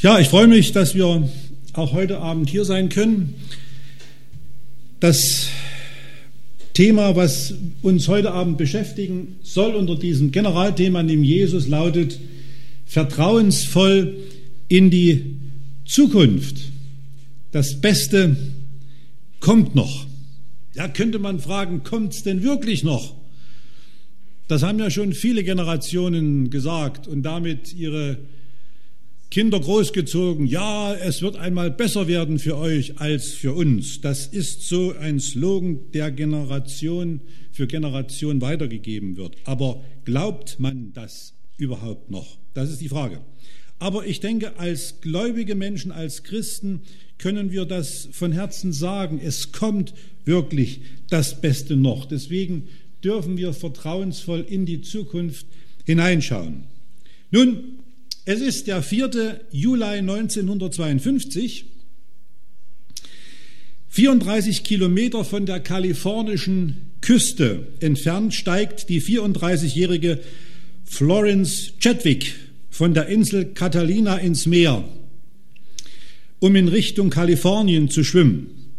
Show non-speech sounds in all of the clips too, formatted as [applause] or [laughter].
Ja, ich freue mich, dass wir auch heute Abend hier sein können. Das Thema, was uns heute Abend beschäftigen soll unter diesem Generalthema, dem Jesus lautet, vertrauensvoll in die Zukunft. Das Beste kommt noch. Ja, könnte man fragen, kommt es denn wirklich noch? Das haben ja schon viele Generationen gesagt und damit ihre Kinder großgezogen, ja, es wird einmal besser werden für euch als für uns. Das ist so ein Slogan, der Generation für Generation weitergegeben wird. Aber glaubt man das überhaupt noch? Das ist die Frage. Aber ich denke, als gläubige Menschen, als Christen können wir das von Herzen sagen. Es kommt wirklich das Beste noch. Deswegen dürfen wir vertrauensvoll in die Zukunft hineinschauen. Nun, es ist der 4. Juli 1952. 34 Kilometer von der kalifornischen Küste entfernt steigt die 34-jährige Florence Chadwick von der Insel Catalina ins Meer, um in Richtung Kalifornien zu schwimmen.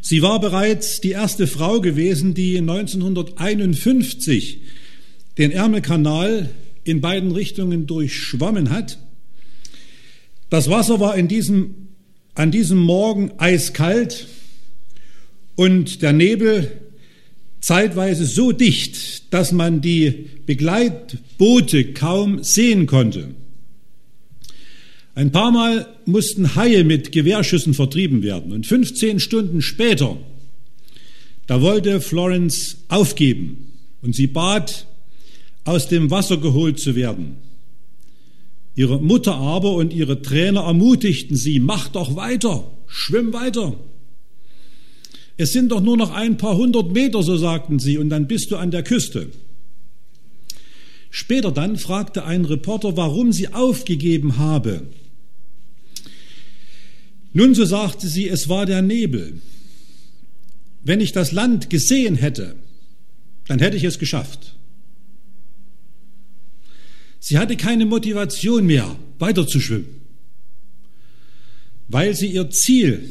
Sie war bereits die erste Frau gewesen, die 1951 den Ärmelkanal in beiden Richtungen durchschwommen hat. Das Wasser war in diesem, an diesem Morgen eiskalt und der Nebel zeitweise so dicht, dass man die Begleitboote kaum sehen konnte. Ein paar Mal mussten Haie mit Gewehrschüssen vertrieben werden und 15 Stunden später, da wollte Florence aufgeben und sie bat aus dem Wasser geholt zu werden. Ihre Mutter aber und ihre Trainer ermutigten sie, mach doch weiter, schwimm weiter. Es sind doch nur noch ein paar hundert Meter, so sagten sie, und dann bist du an der Küste. Später dann fragte ein Reporter, warum sie aufgegeben habe. Nun, so sagte sie, es war der Nebel. Wenn ich das Land gesehen hätte, dann hätte ich es geschafft. Sie hatte keine Motivation mehr, weiterzuschwimmen, weil sie ihr Ziel,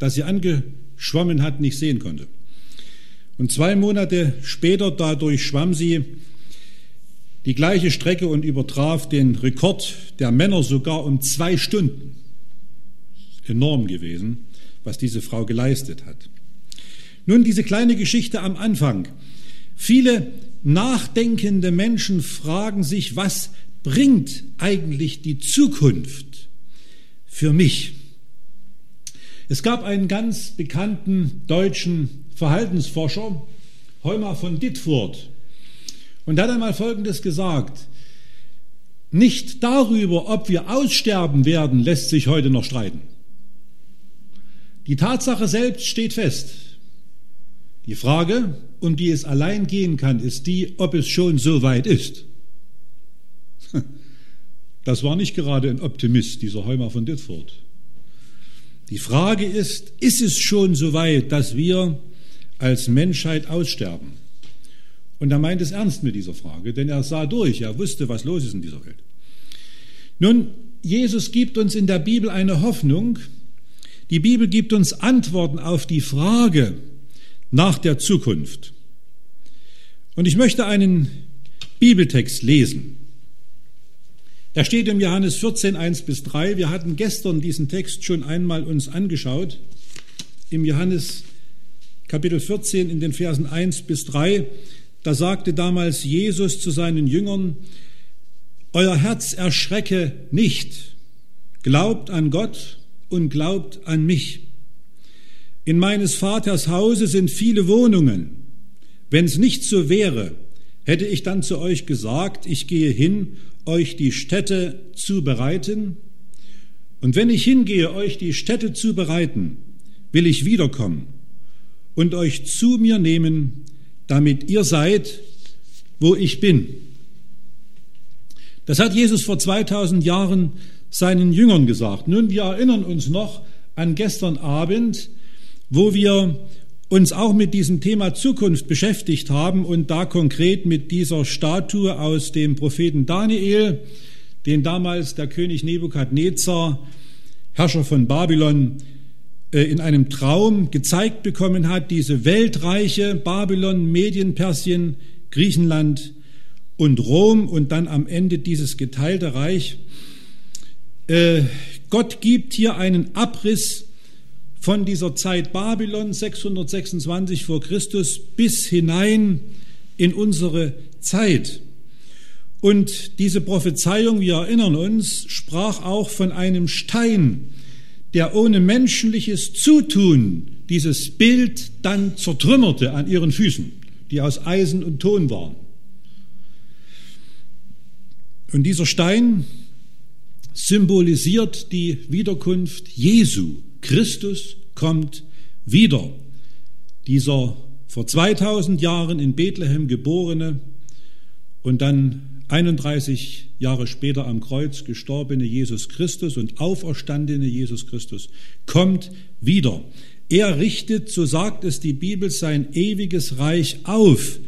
das sie angeschwommen hat, nicht sehen konnte. Und zwei Monate später, dadurch schwamm sie die gleiche Strecke und übertraf den Rekord der Männer sogar um zwei Stunden. Enorm gewesen, was diese Frau geleistet hat. Nun diese kleine Geschichte am Anfang. Viele nachdenkende Menschen fragen sich, was bringt eigentlich die Zukunft für mich? Es gab einen ganz bekannten deutschen Verhaltensforscher, Heumer von Dittfurt, und hat einmal Folgendes gesagt, nicht darüber, ob wir aussterben werden, lässt sich heute noch streiten. Die Tatsache selbst steht fest. Die Frage, um die es allein gehen kann, ist die, ob es schon so weit ist. [laughs] Das war nicht gerade ein Optimist, dieser Heumer von Ditford. Die Frage ist, ist es schon so weit, dass wir als Menschheit aussterben? Und er meint es ernst mit dieser Frage, denn er sah durch, er wusste, was los ist in dieser Welt. Nun, Jesus gibt uns in der Bibel eine Hoffnung. Die Bibel gibt uns Antworten auf die Frage, nach der Zukunft. Und ich möchte einen Bibeltext lesen. Er steht im Johannes 14, 1 bis 3. Wir hatten gestern diesen Text schon einmal uns angeschaut. Im Johannes Kapitel 14 in den Versen 1 bis 3. Da sagte damals Jesus zu seinen Jüngern, Euer Herz erschrecke nicht. Glaubt an Gott und glaubt an mich. In meines Vaters Hause sind viele Wohnungen. Wenn es nicht so wäre, hätte ich dann zu euch gesagt, ich gehe hin, euch die Städte zu bereiten. Und wenn ich hingehe, euch die Städte zu bereiten, will ich wiederkommen und euch zu mir nehmen, damit ihr seid, wo ich bin. Das hat Jesus vor 2000 Jahren seinen Jüngern gesagt. Nun, wir erinnern uns noch an gestern Abend, wo wir uns auch mit diesem Thema Zukunft beschäftigt haben und da konkret mit dieser Statue aus dem Propheten Daniel, den damals der König Nebukadnezar, Herrscher von Babylon, äh, in einem Traum gezeigt bekommen hat, diese Weltreiche Babylon, Medien, Persien, Griechenland und Rom und dann am Ende dieses geteilte Reich. Äh, Gott gibt hier einen Abriss von dieser Zeit Babylon 626 vor Christus bis hinein in unsere Zeit. Und diese Prophezeiung, wir erinnern uns, sprach auch von einem Stein, der ohne menschliches Zutun dieses Bild dann zertrümmerte an ihren Füßen, die aus Eisen und Ton waren. Und dieser Stein symbolisiert die Wiederkunft Jesu. Christus kommt wieder. Dieser vor 2000 Jahren in Bethlehem geborene und dann 31 Jahre später am Kreuz gestorbene Jesus Christus und auferstandene Jesus Christus kommt wieder. Er richtet, so sagt es die Bibel, sein ewiges Reich auf,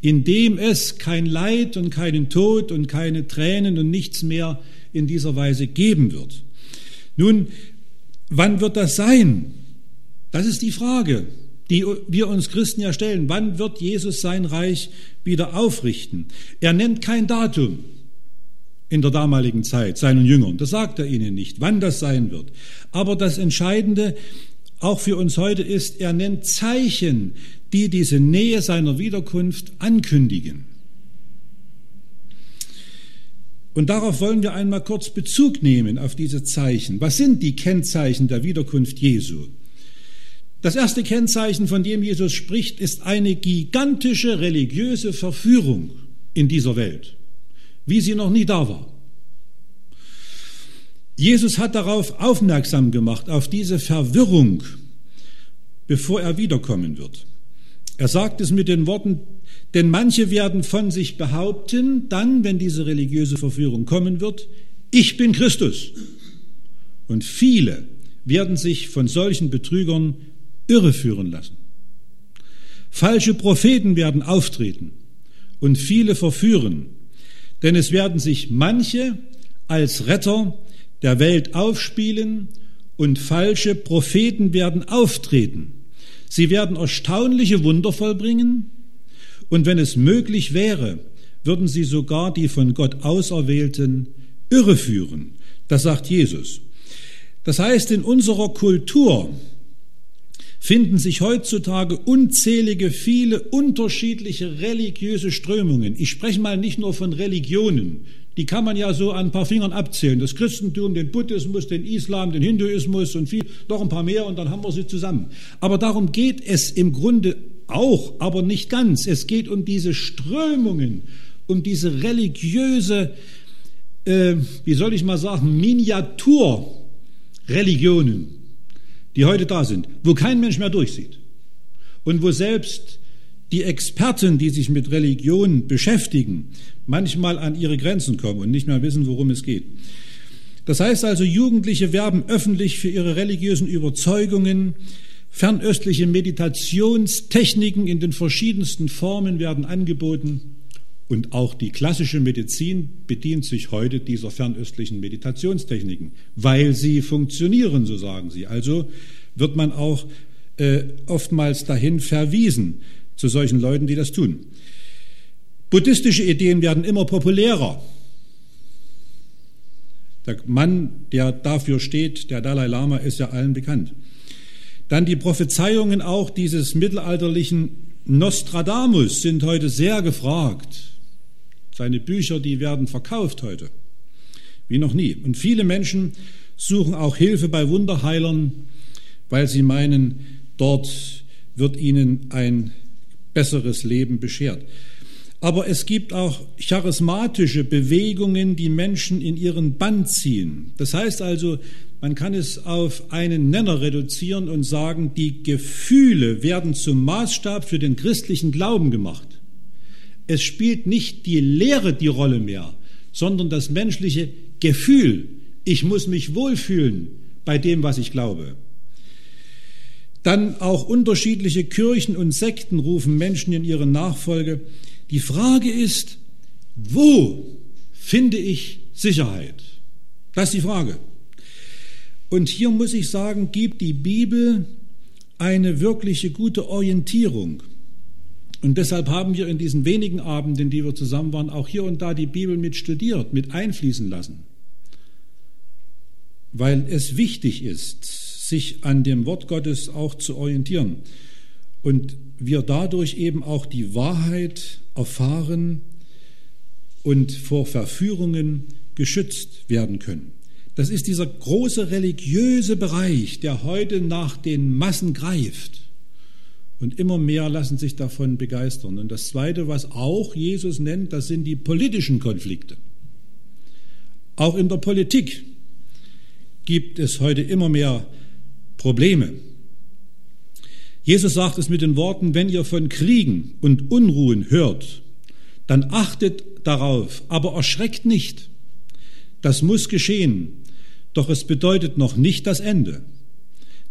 indem es kein Leid und keinen Tod und keine Tränen und nichts mehr in dieser Weise geben wird. Nun, wann wird das sein? Das ist die Frage, die wir uns Christen ja stellen. Wann wird Jesus sein Reich wieder aufrichten? Er nennt kein Datum in der damaligen Zeit seinen Jüngern. Das sagt er ihnen nicht, wann das sein wird. Aber das Entscheidende auch für uns heute ist, er nennt Zeichen, die diese Nähe seiner Wiederkunft ankündigen. Und darauf wollen wir einmal kurz Bezug nehmen, auf diese Zeichen. Was sind die Kennzeichen der Wiederkunft Jesu? Das erste Kennzeichen, von dem Jesus spricht, ist eine gigantische religiöse Verführung in dieser Welt, wie sie noch nie da war. Jesus hat darauf aufmerksam gemacht, auf diese Verwirrung, bevor er wiederkommen wird. Er sagt es mit den Worten, denn manche werden von sich behaupten, dann, wenn diese religiöse Verführung kommen wird, ich bin Christus. Und viele werden sich von solchen Betrügern irreführen lassen. Falsche Propheten werden auftreten und viele verführen, denn es werden sich manche als Retter der Welt aufspielen und falsche Propheten werden auftreten. Sie werden erstaunliche Wunder vollbringen und wenn es möglich wäre, würden sie sogar die von Gott Auserwählten irreführen. Das sagt Jesus. Das heißt, in unserer Kultur finden sich heutzutage unzählige, viele unterschiedliche religiöse Strömungen. Ich spreche mal nicht nur von Religionen, die kann man ja so an ein paar Fingern abzählen. Das Christentum, den Buddhismus, den Islam, den Hinduismus und viel, noch ein paar mehr und dann haben wir sie zusammen. Aber darum geht es im Grunde auch, aber nicht ganz. Es geht um diese Strömungen, um diese religiöse, äh, wie soll ich mal sagen, Miniaturreligionen die heute da sind, wo kein Mensch mehr durchsieht und wo selbst die Experten, die sich mit Religion beschäftigen, manchmal an ihre Grenzen kommen und nicht mehr wissen, worum es geht. Das heißt also, Jugendliche werben öffentlich für ihre religiösen Überzeugungen, fernöstliche Meditationstechniken in den verschiedensten Formen werden angeboten und auch die klassische Medizin bedient sich heute dieser fernöstlichen Meditationstechniken, weil sie funktionieren, so sagen sie. Also wird man auch äh, oftmals dahin verwiesen zu solchen Leuten, die das tun. Buddhistische Ideen werden immer populärer. Der Mann, der dafür steht, der Dalai Lama, ist ja allen bekannt. Dann die Prophezeiungen auch dieses mittelalterlichen Nostradamus sind heute sehr gefragt. Seine Bücher, die werden verkauft heute, wie noch nie. Und viele Menschen suchen auch Hilfe bei Wunderheilern, weil sie meinen, dort wird ihnen ein besseres Leben beschert. Aber es gibt auch charismatische Bewegungen, die Menschen in ihren Bann ziehen. Das heißt also, man kann es auf einen Nenner reduzieren und sagen, die Gefühle werden zum Maßstab für den christlichen Glauben gemacht. Es spielt nicht die Lehre die Rolle mehr, sondern das menschliche Gefühl. Ich muss mich wohlfühlen bei dem, was ich glaube. Dann auch unterschiedliche Kirchen und Sekten rufen Menschen in ihre Nachfolge. Die Frage ist, wo finde ich Sicherheit? Das ist die Frage. Und hier muss ich sagen, gibt die Bibel eine wirkliche gute Orientierung. Und deshalb haben wir in diesen wenigen Abenden, die wir zusammen waren, auch hier und da die Bibel mit studiert, mit einfließen lassen. Weil es wichtig ist, sich an dem Wort Gottes auch zu orientieren. Und wir dadurch eben auch die Wahrheit erfahren und vor Verführungen geschützt werden können. Das ist dieser große religiöse Bereich, der heute nach den Massen greift. Und immer mehr lassen sich davon begeistern. Und das Zweite, was auch Jesus nennt, das sind die politischen Konflikte. Auch in der Politik gibt es heute immer mehr Probleme. Jesus sagt es mit den Worten, wenn ihr von Kriegen und Unruhen hört, dann achtet darauf, aber erschreckt nicht. Das muss geschehen, doch es bedeutet noch nicht das Ende.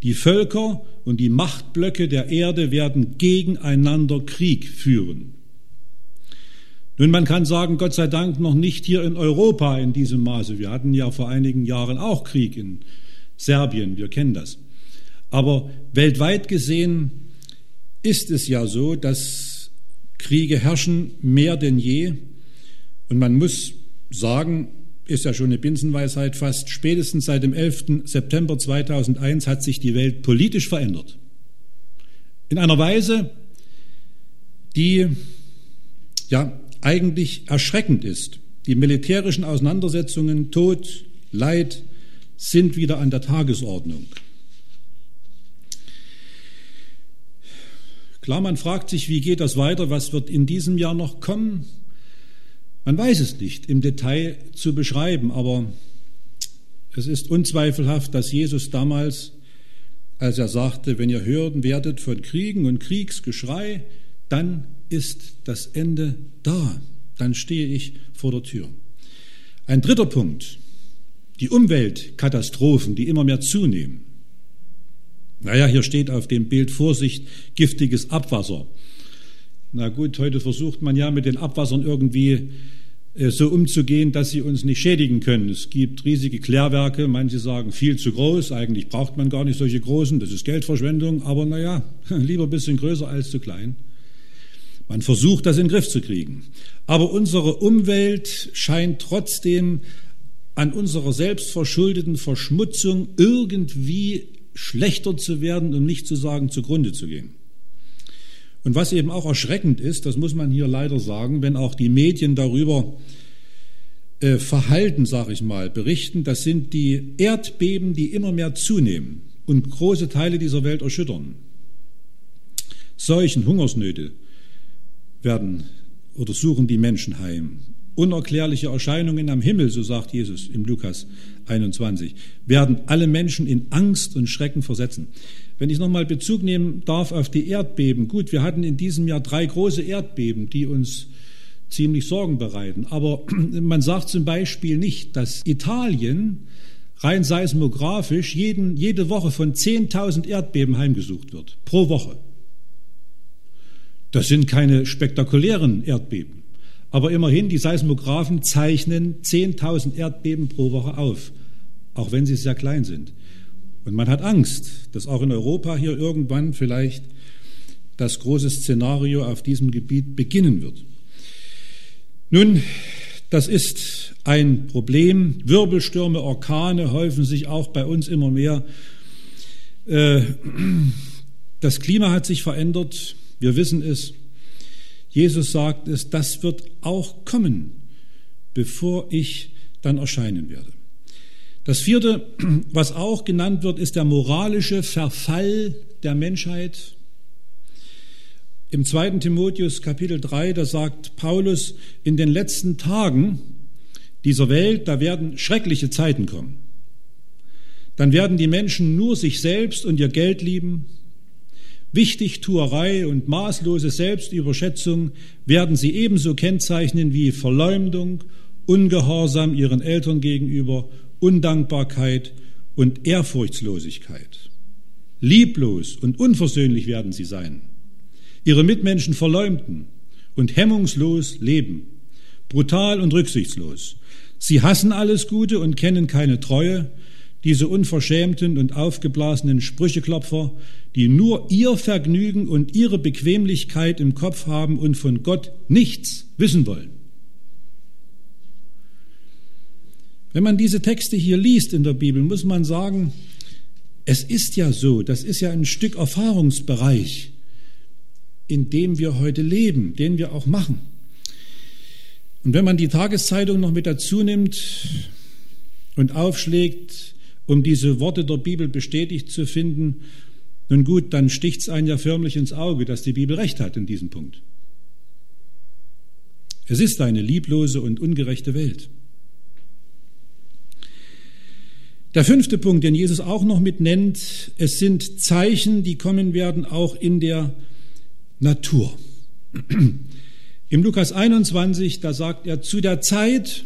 Die Völker und die Machtblöcke der Erde werden gegeneinander Krieg führen. Nun, man kann sagen, Gott sei Dank noch nicht hier in Europa in diesem Maße. Wir hatten ja vor einigen Jahren auch Krieg in Serbien, wir kennen das. Aber weltweit gesehen ist es ja so, dass Kriege herrschen mehr denn je. Und man muss sagen, ist ja schon eine Binsenweisheit fast, spätestens seit dem 11. September 2001 hat sich die Welt politisch verändert. In einer Weise, die ja eigentlich erschreckend ist. Die militärischen Auseinandersetzungen, Tod, Leid sind wieder an der Tagesordnung. Klar, man fragt sich, wie geht das weiter, was wird in diesem Jahr noch kommen? Man weiß es nicht im Detail zu beschreiben, aber es ist unzweifelhaft, dass Jesus damals, als er sagte, wenn ihr hören werdet von Kriegen und Kriegsgeschrei, dann ist das Ende da, dann stehe ich vor der Tür. Ein dritter Punkt, die Umweltkatastrophen, die immer mehr zunehmen. Naja, hier steht auf dem Bild Vorsicht, giftiges Abwasser. Na gut, heute versucht man ja mit den Abwassern irgendwie äh, so umzugehen, dass sie uns nicht schädigen können. Es gibt riesige Klärwerke, manche sagen viel zu groß, eigentlich braucht man gar nicht solche großen, das ist Geldverschwendung, aber naja, [laughs] lieber ein bisschen größer als zu klein. Man versucht, das in den Griff zu kriegen. Aber unsere Umwelt scheint trotzdem an unserer selbstverschuldeten Verschmutzung irgendwie schlechter zu werden, um nicht zu sagen zugrunde zu gehen. Und was eben auch erschreckend ist, das muss man hier leider sagen, wenn auch die Medien darüber äh, verhalten, sage ich mal, berichten, das sind die Erdbeben, die immer mehr zunehmen und große Teile dieser Welt erschüttern. Seuchen, Hungersnöte werden oder suchen die Menschen heim. Unerklärliche Erscheinungen am Himmel, so sagt Jesus im Lukas 21, werden alle Menschen in Angst und Schrecken versetzen. Wenn ich nochmal Bezug nehmen darf auf die Erdbeben. Gut, wir hatten in diesem Jahr drei große Erdbeben, die uns ziemlich Sorgen bereiten. Aber [clears throat] man sagt zum Beispiel nicht, dass Italien rein seismografisch jeden, jede Woche von 10.000 Erdbeben heimgesucht wird. Pro Woche. Das sind keine spektakulären Erdbeben. Aber immerhin, die Seismographen zeichnen 10.000 Erdbeben pro Woche auf, auch wenn sie sehr klein sind. Und man hat Angst, dass auch in Europa hier irgendwann vielleicht das große Szenario auf diesem Gebiet beginnen wird. Nun, das ist ein Problem. Wirbelstürme, Orkane häufen sich auch bei uns immer mehr. Äh, das Klima hat sich verändert. Wir wissen es. Jesus sagt es, das wird auch kommen, bevor ich dann erscheinen werde. Das vierte, [clears throat] was auch genannt wird, ist der moralische Verfall der Menschheit. Im zweiten Timotheus Kapitel 3, da sagt Paulus, in den letzten Tagen dieser Welt, da werden schreckliche Zeiten kommen. Dann werden die Menschen nur sich selbst und ihr Geld lieben. Wichtigtuerei und maßlose Selbstüberschätzung werden sie ebenso kennzeichnen wie Verleumdung, Ungehorsam ihren Eltern gegenüber Undankbarkeit und Ehrfurchtslosigkeit. Lieblos und unversöhnlich werden sie sein, ihre Mitmenschen verleumden und hemmungslos leben, brutal und rücksichtslos. Sie hassen alles Gute und kennen keine Treue, diese unverschämten und aufgeblasenen Sprücheklopfer, die nur ihr Vergnügen und ihre Bequemlichkeit im Kopf haben und von Gott nichts wissen wollen. Wenn man diese Texte hier liest in der Bibel, muss man sagen, es ist ja so, das ist ja ein Stück Erfahrungsbereich, in dem wir heute leben, den wir auch machen. Und wenn man die Tageszeitung noch mit dazu nimmt und aufschlägt, um diese Worte der Bibel bestätigt zu finden, nun gut, dann sticht es einen ja förmlich ins Auge, dass die Bibel recht hat in diesem Punkt. Es ist eine lieblose und ungerechte Welt. Der fünfte Punkt, den Jesus auch noch mit nennt, es sind Zeichen, die kommen werden auch in der Natur. [clears throat] Im Lukas 21, da sagt er, zu der Zeit,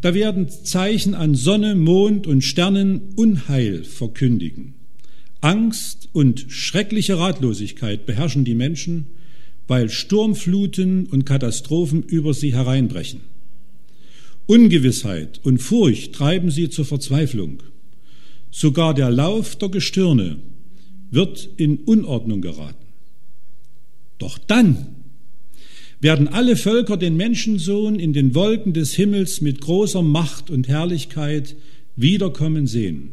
da werden Zeichen an Sonne, Mond und Sternen Unheil verkündigen. Angst und schreckliche Ratlosigkeit beherrschen die Menschen, weil Sturmfluten und Katastrophen über sie hereinbrechen. Ungewissheit und Furcht treiben sie zur Verzweiflung. Sogar der Lauf der Gestirne wird in Unordnung geraten. Doch dann werden alle Völker den Menschensohn in den Wolken des Himmels mit großer Macht und Herrlichkeit wiederkommen sehen.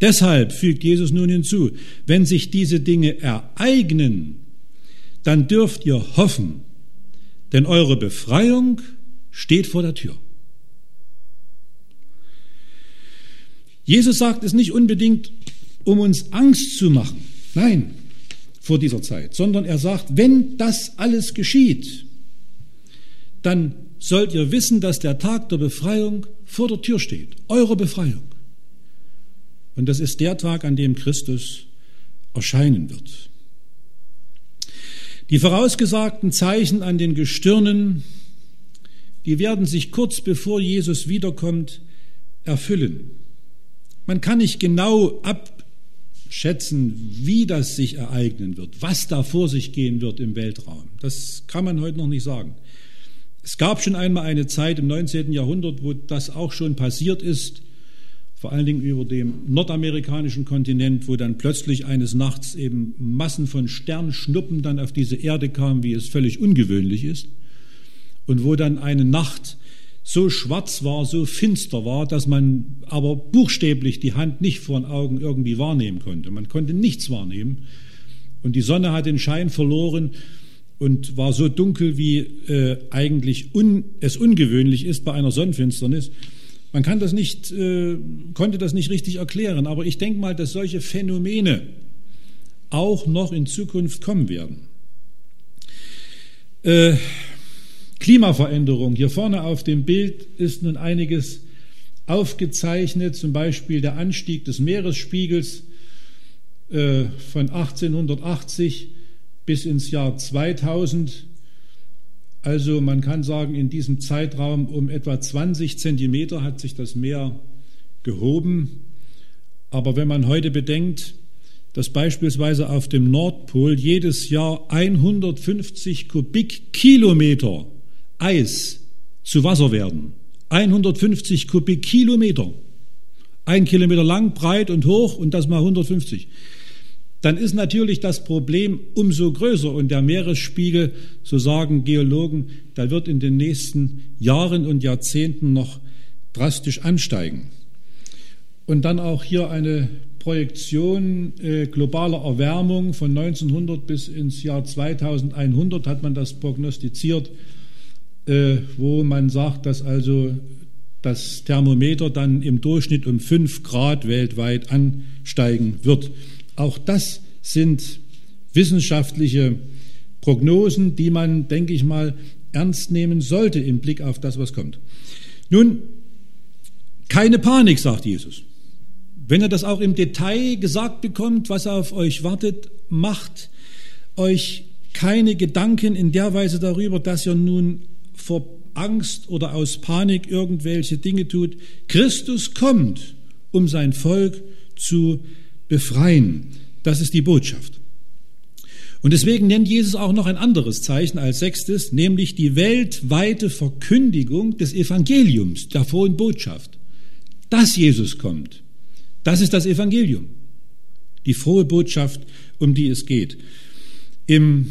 Deshalb fügt Jesus nun hinzu, wenn sich diese Dinge ereignen, dann dürft ihr hoffen, denn eure Befreiung steht vor der Tür. Jesus sagt es nicht unbedingt, um uns Angst zu machen, nein, vor dieser Zeit, sondern er sagt, wenn das alles geschieht, dann sollt ihr wissen, dass der Tag der Befreiung vor der Tür steht, eure Befreiung. Und das ist der Tag, an dem Christus erscheinen wird. Die vorausgesagten Zeichen an den Gestirnen die werden sich kurz bevor Jesus wiederkommt erfüllen. Man kann nicht genau abschätzen, wie das sich ereignen wird, was da vor sich gehen wird im Weltraum. Das kann man heute noch nicht sagen. Es gab schon einmal eine Zeit im 19. Jahrhundert, wo das auch schon passiert ist, vor allen Dingen über dem nordamerikanischen Kontinent, wo dann plötzlich eines Nachts eben Massen von Sternschnuppen dann auf diese Erde kamen, wie es völlig ungewöhnlich ist und wo dann eine Nacht so schwarz war, so finster war, dass man aber buchstäblich die Hand nicht vor den Augen irgendwie wahrnehmen konnte. Man konnte nichts wahrnehmen. Und die Sonne hat den Schein verloren und war so dunkel, wie äh, eigentlich un, es ungewöhnlich ist bei einer Sonnenfinsternis. Man kann das nicht, äh, konnte das nicht richtig erklären, aber ich denke mal, dass solche Phänomene auch noch in Zukunft kommen werden. Äh, Klimaveränderung. Hier vorne auf dem Bild ist nun einiges aufgezeichnet, zum Beispiel der Anstieg des Meeresspiegels äh, von 1880 bis ins Jahr 2000. Also man kann sagen, in diesem Zeitraum um etwa 20 Zentimeter hat sich das Meer gehoben. Aber wenn man heute bedenkt, dass beispielsweise auf dem Nordpol jedes Jahr 150 Kubikkilometer Eis zu Wasser werden. 150 Kubikkilometer. Ein Kilometer lang, breit und hoch und das mal 150. Dann ist natürlich das Problem umso größer und der Meeresspiegel, so sagen Geologen, der wird in den nächsten Jahren und Jahrzehnten noch drastisch ansteigen. Und dann auch hier eine Projektion äh, globaler Erwärmung von 1900 bis ins Jahr 2100 hat man das prognostiziert wo man sagt, dass also das Thermometer dann im Durchschnitt um 5 Grad weltweit ansteigen wird. Auch das sind wissenschaftliche Prognosen, die man, denke ich mal, ernst nehmen sollte im Blick auf das, was kommt. Nun, keine Panik, sagt Jesus. Wenn ihr das auch im Detail gesagt bekommt, was auf euch wartet, macht euch keine Gedanken in der Weise darüber, dass ihr nun vor Angst oder aus Panik irgendwelche Dinge tut. Christus kommt, um sein Volk zu befreien. Das ist die Botschaft. Und deswegen nennt Jesus auch noch ein anderes Zeichen als sechstes, nämlich die weltweite Verkündigung des Evangeliums, der frohen Botschaft. Dass Jesus kommt, das ist das Evangelium, die frohe Botschaft, um die es geht. Im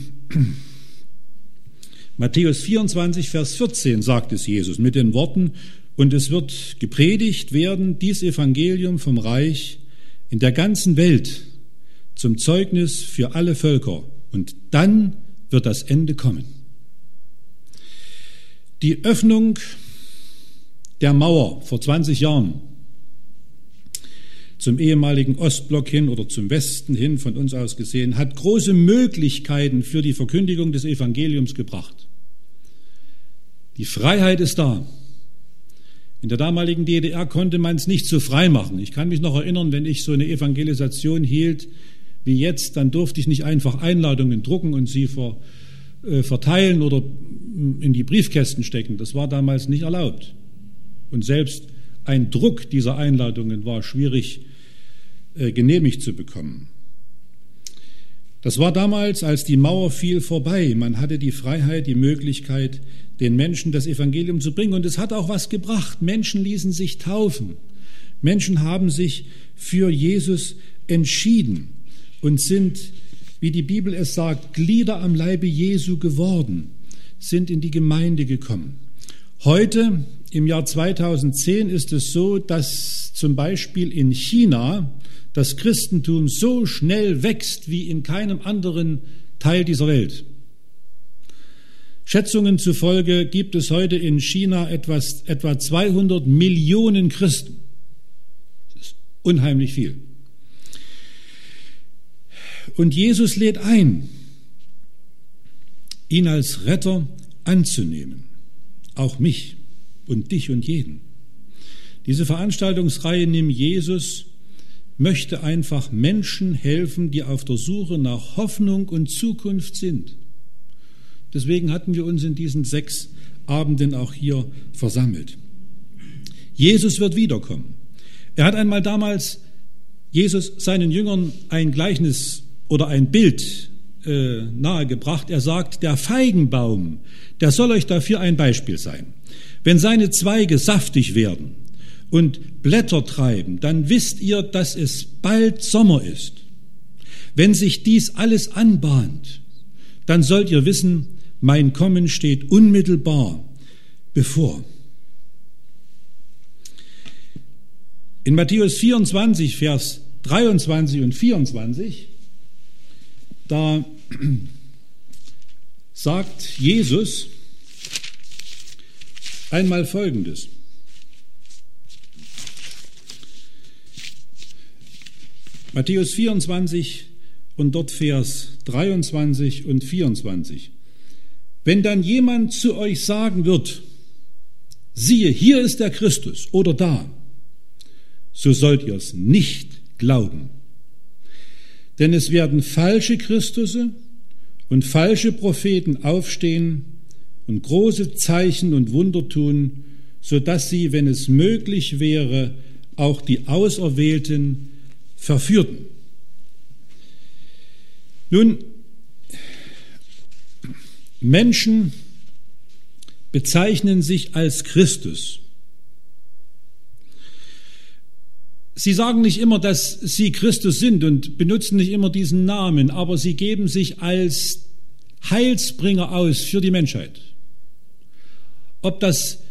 Matthäus 24, Vers 14 sagt es Jesus mit den Worten, und es wird gepredigt werden, dies Evangelium vom Reich in der ganzen Welt zum Zeugnis für alle Völker. Und dann wird das Ende kommen. Die Öffnung der Mauer vor 20 Jahren zum ehemaligen Ostblock hin oder zum Westen hin von uns aus gesehen, hat große Möglichkeiten für die Verkündigung des Evangeliums gebracht. Die Freiheit ist da. In der damaligen DDR konnte man es nicht so frei machen. Ich kann mich noch erinnern, wenn ich so eine Evangelisation hielt wie jetzt, dann durfte ich nicht einfach Einladungen drucken und sie ver, äh, verteilen oder in die Briefkästen stecken. Das war damals nicht erlaubt. Und selbst ein Druck dieser Einladungen war schwierig äh, genehmigt zu bekommen. Das war damals, als die Mauer fiel, vorbei. Man hatte die Freiheit, die Möglichkeit, den Menschen das Evangelium zu bringen. Und es hat auch was gebracht. Menschen ließen sich taufen. Menschen haben sich für Jesus entschieden und sind, wie die Bibel es sagt, Glieder am Leibe Jesu geworden, sind in die Gemeinde gekommen. Heute, im Jahr 2010, ist es so, dass zum Beispiel in China das Christentum so schnell wächst wie in keinem anderen Teil dieser Welt. Schätzungen zufolge gibt es heute in China etwas, etwa 200 Millionen Christen. Das ist unheimlich viel. Und Jesus lädt ein, ihn als Retter anzunehmen, auch mich und dich und jeden. Diese Veranstaltungsreihe Nimm Jesus möchte einfach Menschen helfen, die auf der Suche nach Hoffnung und Zukunft sind. Deswegen hatten wir uns in diesen sechs Abenden auch hier versammelt. Jesus wird wiederkommen. Er hat einmal damals Jesus seinen Jüngern ein Gleichnis oder ein Bild äh, nahegebracht. Er sagt, der Feigenbaum, der soll euch dafür ein Beispiel sein. Wenn seine Zweige saftig werden und Blätter treiben, dann wisst ihr, dass es bald Sommer ist. Wenn sich dies alles anbahnt, dann sollt ihr wissen, mein Kommen steht unmittelbar bevor. In Matthäus 24, Vers 23 und 24, da [clears throat] sagt Jesus einmal Folgendes. Matthäus 24 und dort Vers 23 und 24. Wenn dann jemand zu euch sagen wird, siehe, hier ist der Christus oder da, so sollt ihr es nicht glauben. Denn es werden falsche Christusse und falsche Propheten aufstehen und große Zeichen und Wunder tun, so dass sie, wenn es möglich wäre, auch die Auserwählten verführten. Nun, Menschen bezeichnen sich als Christus. Sie sagen nicht immer, dass sie Christus sind und benutzen nicht immer diesen Namen, aber sie geben sich als Heilsbringer aus für die Menschheit. Ob das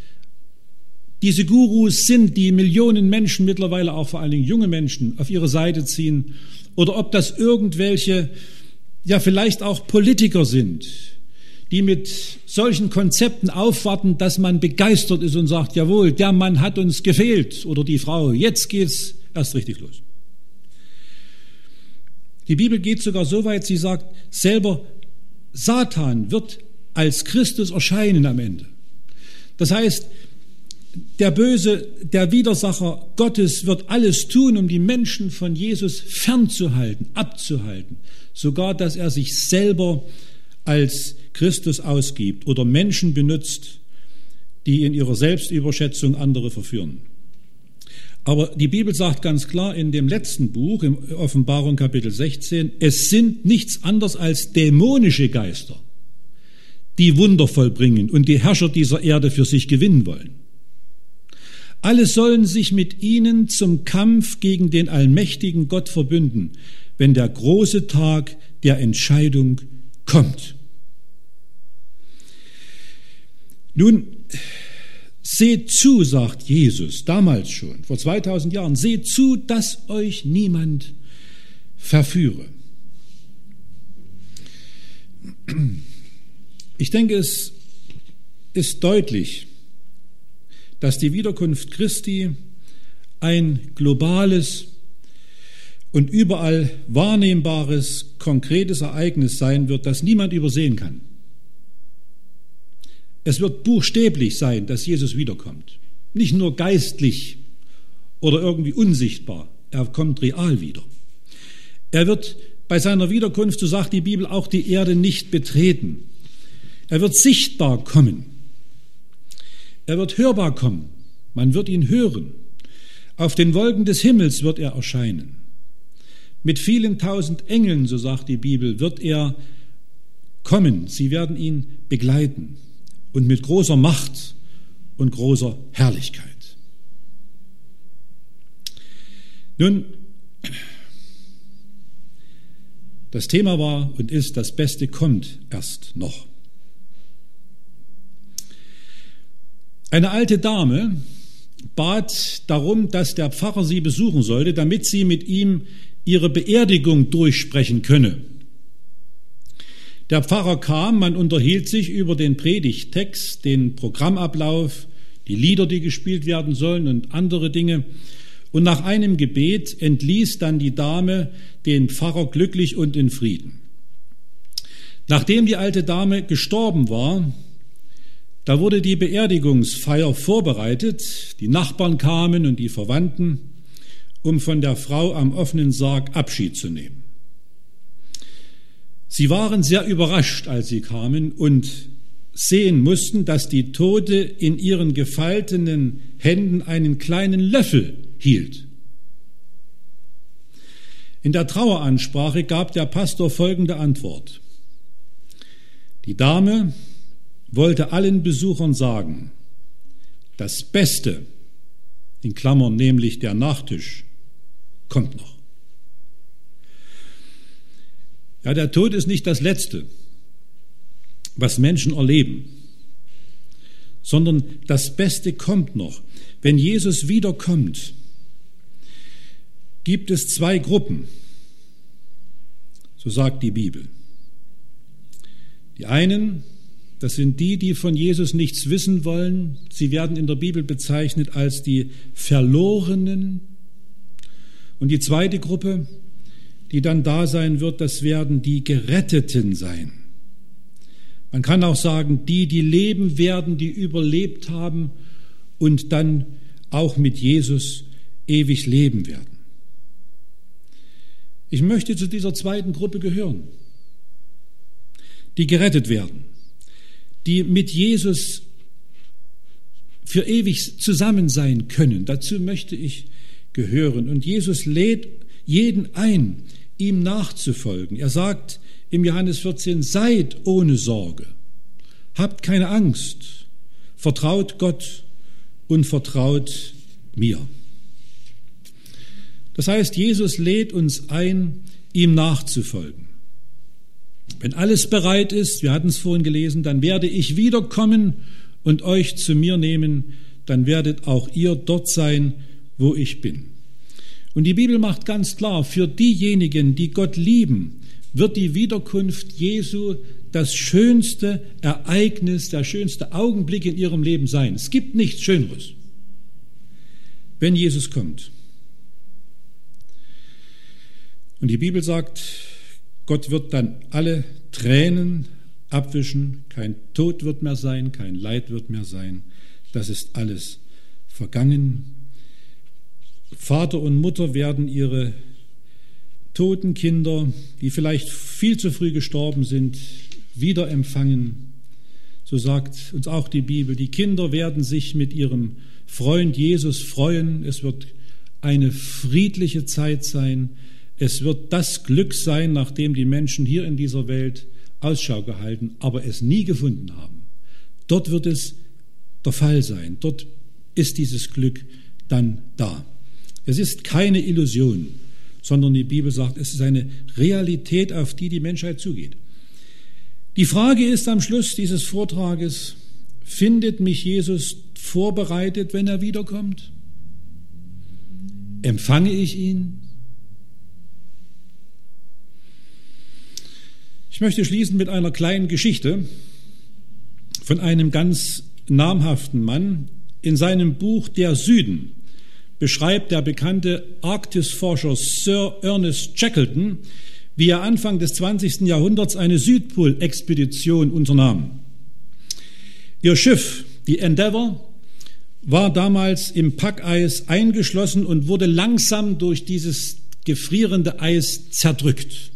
diese Gurus sind, die Millionen Menschen, mittlerweile auch vor allen Dingen junge Menschen, auf ihre Seite ziehen, oder ob das irgendwelche, ja vielleicht auch Politiker sind, die mit solchen Konzepten aufwarten, dass man begeistert ist und sagt, jawohl, der Mann hat uns gefehlt oder die Frau, jetzt geht's erst richtig los. Die Bibel geht sogar so weit, sie sagt, selber Satan wird als Christus erscheinen am Ende. Das heißt, der Böse, der Widersacher Gottes wird alles tun, um die Menschen von Jesus fernzuhalten, abzuhalten. Sogar, dass er sich selber als Christus ausgibt oder Menschen benutzt, die in ihrer Selbstüberschätzung andere verführen. Aber die Bibel sagt ganz klar in dem letzten Buch, im Offenbarung Kapitel 16, es sind nichts anderes als dämonische Geister, die Wunder vollbringen und die Herrscher dieser Erde für sich gewinnen wollen. Alle sollen sich mit ihnen zum Kampf gegen den allmächtigen Gott verbünden, wenn der große Tag der Entscheidung kommt. Nun, seht zu, sagt Jesus damals schon, vor 2000 Jahren, seht zu, dass euch niemand verführe. Ich denke, es ist deutlich, dass die Wiederkunft Christi ein globales und überall wahrnehmbares, konkretes Ereignis sein wird, das niemand übersehen kann. Es wird buchstäblich sein, dass Jesus wiederkommt. Nicht nur geistlich oder irgendwie unsichtbar. Er kommt real wieder. Er wird bei seiner Wiederkunft, so sagt die Bibel, auch die Erde nicht betreten. Er wird sichtbar kommen. Er wird hörbar kommen. Man wird ihn hören. Auf den Wolken des Himmels wird er erscheinen. Mit vielen tausend Engeln, so sagt die Bibel, wird er kommen. Sie werden ihn begleiten und mit großer Macht und großer Herrlichkeit. Nun, das Thema war und ist, das Beste kommt erst noch. Eine alte Dame bat darum, dass der Pfarrer sie besuchen sollte, damit sie mit ihm ihre Beerdigung durchsprechen könne. Der Pfarrer kam, man unterhielt sich über den Predigttext, den Programmablauf, die Lieder, die gespielt werden sollen und andere Dinge. Und nach einem Gebet entließ dann die Dame den Pfarrer glücklich und in Frieden. Nachdem die alte Dame gestorben war, da wurde die Beerdigungsfeier vorbereitet. Die Nachbarn kamen und die Verwandten, um von der Frau am offenen Sarg Abschied zu nehmen. Sie waren sehr überrascht, als sie kamen und sehen mussten, dass die Tote in ihren gefaltenen Händen einen kleinen Löffel hielt. In der Traueransprache gab der Pastor folgende Antwort. Die Dame wollte allen Besuchern sagen, das Beste, in Klammern nämlich der Nachtisch, kommt noch. Ja, der Tod ist nicht das Letzte, was Menschen erleben, sondern das Beste kommt noch. Wenn Jesus wiederkommt, gibt es zwei Gruppen, so sagt die Bibel. Die einen, das sind die, die von Jesus nichts wissen wollen. Sie werden in der Bibel bezeichnet als die Verlorenen. Und die zweite Gruppe, die dann da sein wird, das werden die Geretteten sein. Man kann auch sagen, die, die leben werden, die überlebt haben und dann auch mit Jesus ewig leben werden. Ich möchte zu dieser zweiten Gruppe gehören, die gerettet werden, die mit Jesus für ewig zusammen sein können. Dazu möchte ich gehören. Und Jesus lädt jeden ein, ihm nachzufolgen. Er sagt im Johannes 14, seid ohne Sorge, habt keine Angst, vertraut Gott und vertraut mir. Das heißt, Jesus lädt uns ein, ihm nachzufolgen. Wenn alles bereit ist, wir hatten es vorhin gelesen, dann werde ich wiederkommen und euch zu mir nehmen, dann werdet auch ihr dort sein, wo ich bin. Und die Bibel macht ganz klar, für diejenigen, die Gott lieben, wird die Wiederkunft Jesu das schönste Ereignis, der schönste Augenblick in ihrem Leben sein. Es gibt nichts Schöneres, wenn Jesus kommt. Und die Bibel sagt, Gott wird dann alle Tränen abwischen, kein Tod wird mehr sein, kein Leid wird mehr sein. Das ist alles vergangen. Vater und Mutter werden ihre toten Kinder, die vielleicht viel zu früh gestorben sind, wieder empfangen. So sagt uns auch die Bibel. Die Kinder werden sich mit ihrem Freund Jesus freuen. Es wird eine friedliche Zeit sein. Es wird das Glück sein, nach dem die Menschen hier in dieser Welt Ausschau gehalten, aber es nie gefunden haben. Dort wird es der Fall sein. Dort ist dieses Glück dann da. Es ist keine Illusion, sondern die Bibel sagt, es ist eine Realität, auf die die Menschheit zugeht. Die Frage ist am Schluss dieses Vortrages, findet mich Jesus vorbereitet, wenn er wiederkommt? Empfange ich ihn? Ich möchte schließen mit einer kleinen Geschichte von einem ganz namhaften Mann. In seinem Buch Der Süden beschreibt der bekannte Arktisforscher Sir Ernest Shackleton, wie er Anfang des 20. Jahrhunderts eine Südpol-Expedition unternahm. Ihr Schiff, die Endeavour, war damals im Packeis eingeschlossen und wurde langsam durch dieses gefrierende Eis zerdrückt.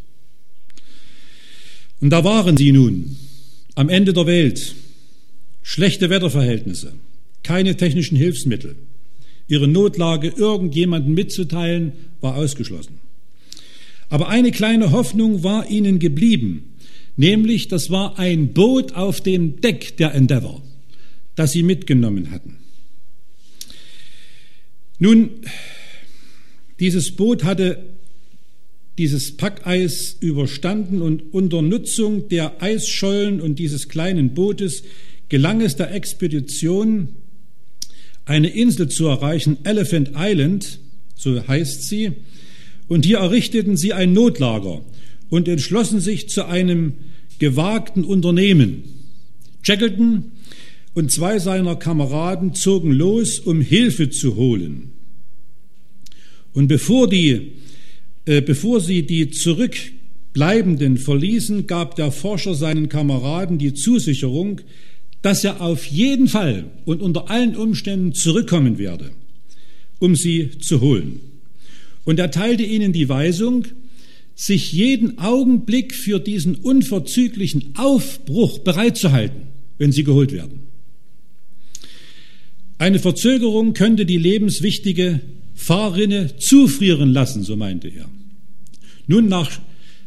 Und da waren sie nun, am Ende der Welt, schlechte Wetterverhältnisse, keine technischen Hilfsmittel. Ihre Notlage irgendjemandem mitzuteilen, war ausgeschlossen. Aber eine kleine Hoffnung war ihnen geblieben, nämlich das war ein Boot auf dem Deck der Endeavour, das sie mitgenommen hatten. Nun, dieses Boot hatte dieses Packeis überstanden und unter Nutzung der Eisschollen und dieses kleinen Bootes gelang es der Expedition, eine Insel zu erreichen, Elephant Island, so heißt sie, und hier errichteten sie ein Notlager und entschlossen sich zu einem gewagten Unternehmen. Shackleton und zwei seiner Kameraden zogen los, um Hilfe zu holen. Und bevor, die, bevor sie die Zurückbleibenden verließen, gab der Forscher seinen Kameraden die Zusicherung, dass er auf jeden Fall und unter allen Umständen zurückkommen werde, um sie zu holen. Und er teilte ihnen die Weisung, sich jeden Augenblick für diesen unverzüglichen Aufbruch bereitzuhalten, wenn sie geholt werden. Eine Verzögerung könnte die lebenswichtige Fahrrinne zufrieren lassen, so meinte er. Nun nach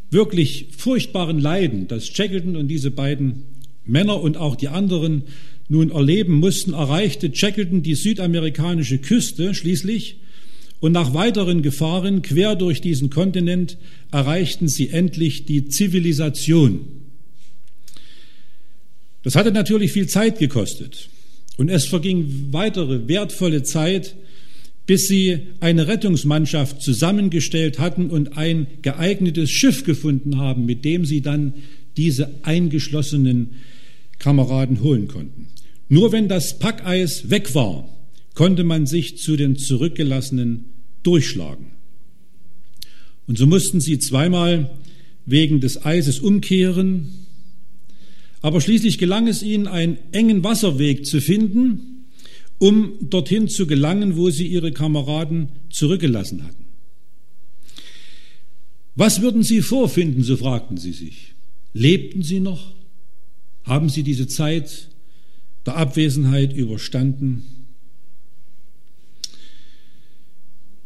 wirklich furchtbaren Leiden, das Shackleton und diese beiden Männer und auch die anderen nun erleben mussten, erreichte Shackleton die südamerikanische Küste schließlich und nach weiteren Gefahren quer durch diesen Kontinent erreichten sie endlich die Zivilisation. Das hatte natürlich viel Zeit gekostet und es verging weitere wertvolle Zeit, bis sie eine Rettungsmannschaft zusammengestellt hatten und ein geeignetes Schiff gefunden haben, mit dem sie dann diese eingeschlossenen Kameraden holen konnten. Nur wenn das Packeis weg war, konnte man sich zu den Zurückgelassenen durchschlagen. Und so mussten sie zweimal wegen des Eises umkehren, aber schließlich gelang es ihnen, einen engen Wasserweg zu finden, um dorthin zu gelangen, wo sie ihre Kameraden zurückgelassen hatten. Was würden sie vorfinden, so fragten sie sich. Lebten sie noch? Haben Sie diese Zeit der Abwesenheit überstanden?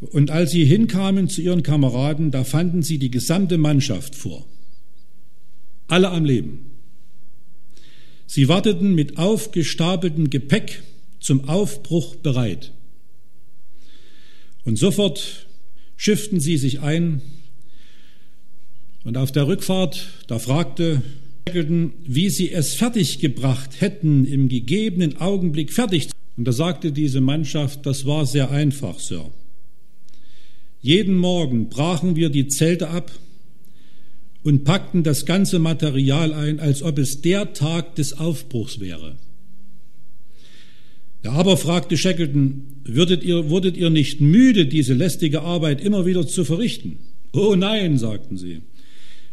Und als sie hinkamen zu ihren Kameraden, da fanden sie die gesamte Mannschaft vor. Alle am Leben. Sie warteten mit aufgestapeltem Gepäck zum Aufbruch bereit. Und sofort schifften sie sich ein. Und auf der Rückfahrt, da fragte wie sie es fertiggebracht hätten, im gegebenen Augenblick fertig. Und da sagte diese Mannschaft, das war sehr einfach, Sir. Jeden Morgen brachen wir die Zelte ab und packten das ganze Material ein, als ob es der Tag des Aufbruchs wäre. Der aber fragte Shackleton, würdet ihr, wurdet ihr nicht müde, diese lästige Arbeit immer wieder zu verrichten? Oh nein, sagten sie.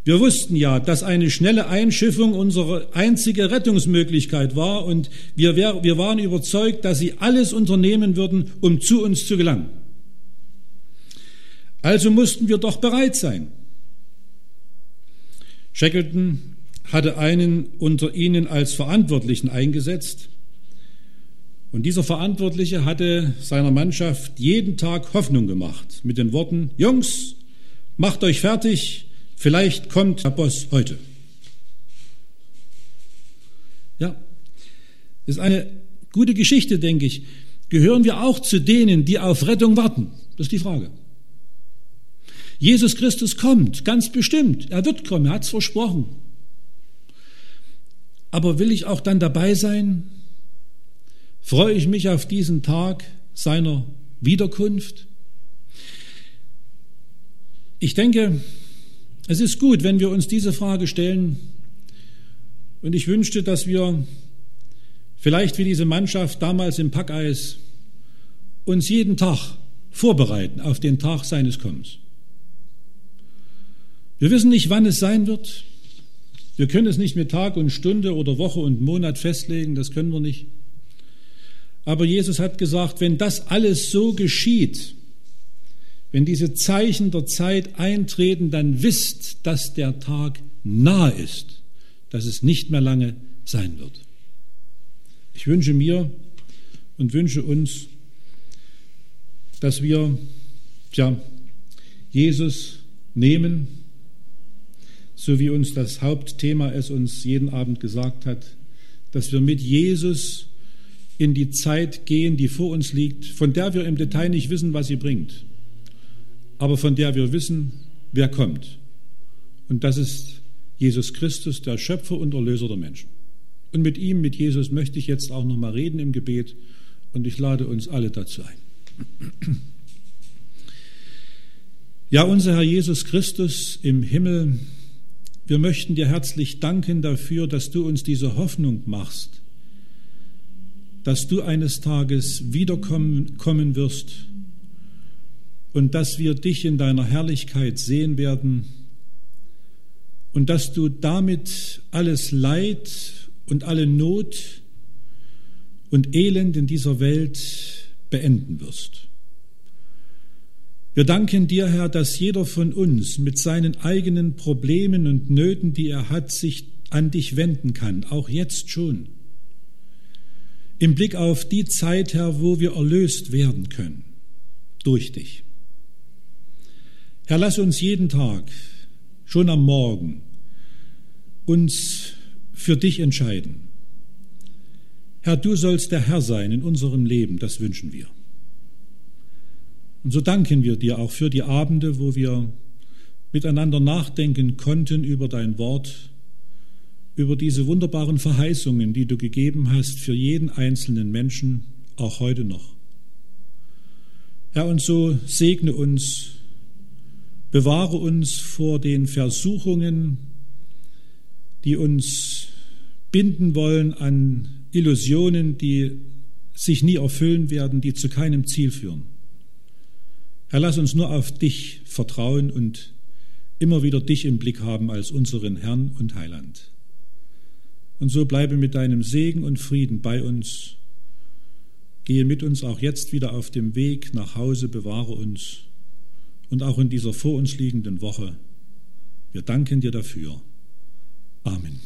Wir wussten ja, dass eine schnelle Einschiffung unsere einzige Rettungsmöglichkeit war und wir, wir waren überzeugt, dass sie alles unternehmen würden, um zu uns zu gelangen. Also mussten wir doch bereit sein. Shackleton hatte einen unter ihnen als Verantwortlichen eingesetzt Und dieser Verantwortliche hatte seiner Mannschaft jeden Tag Hoffnung gemacht mit den Worten, Jungs, macht euch fertig, vielleicht kommt der Boss heute. Ja, ist eine gute Geschichte, denke ich. Gehören wir auch zu denen, die auf Rettung warten? Das ist die Frage. Jesus Christus kommt, ganz bestimmt. Er wird kommen, er hat es versprochen. Aber will ich auch dann dabei sein? Freue ich mich auf diesen Tag seiner Wiederkunft? Ich denke, es ist gut, wenn wir uns diese Frage stellen. Und ich wünschte, dass wir vielleicht wie diese Mannschaft damals im Packeis uns jeden Tag vorbereiten auf den Tag seines Kommens. Wir wissen nicht, wann es sein wird. Wir können es nicht mit Tag und Stunde oder Woche und Monat festlegen, das können wir nicht. Aber Jesus hat gesagt, wenn das alles so geschieht, wenn diese Zeichen der Zeit eintreten, dann wisst, dass der Tag nahe ist, dass es nicht mehr lange sein wird. Ich wünsche mir und wünsche uns, dass wir tja, Jesus nehmen, so wie uns das Hauptthema es uns jeden Abend gesagt hat, dass wir mit Jesus in die Zeit gehen, die vor uns liegt, von der wir im Detail nicht wissen, was sie bringt, aber von der wir wissen, wer kommt. Und das ist Jesus Christus, der Schöpfer und Erlöser der Menschen. Und mit ihm, mit Jesus, möchte ich jetzt auch noch mal reden im Gebet und ich lade uns alle dazu ein. Ja, unser Herr Jesus Christus im Himmel, wir möchten dir herzlich danken dafür, dass du uns diese Hoffnung machst, dass du eines Tages wiederkommen wirst und dass wir dich in deiner Herrlichkeit sehen werden und dass du damit alles Leid und alle Not und Elend in dieser Welt beenden wirst. Wir danken dir, Herr, dass jeder von uns mit seinen eigenen Problemen und Nöten, die er hat, sich an dich wenden kann, auch jetzt schon. Im Blick auf die Zeit, Herr, wo wir erlöst werden können durch dich. Herr, lass uns jeden Tag, schon am Morgen, uns für dich entscheiden. Herr, du sollst der Herr sein in unserem Leben, das wünschen wir. Und so danken wir dir auch für die Abende, wo wir miteinander nachdenken konnten über dein Wort, über diese wunderbaren Verheißungen, die du gegeben hast für jeden einzelnen Menschen, auch heute noch. Herr, und so segne uns, bewahre uns vor den Versuchungen, die uns binden wollen an Illusionen, die sich nie erfüllen werden, die zu keinem Ziel führen. Herr, lass uns nur auf dich vertrauen und immer wieder dich im Blick haben als unseren Herrn und Heiland. Und so bleibe mit deinem Segen und Frieden bei uns. Gehe mit uns auch jetzt wieder auf dem Weg nach Hause, bewahre uns und auch in dieser vor uns liegenden Woche. Wir danken dir dafür. Amen.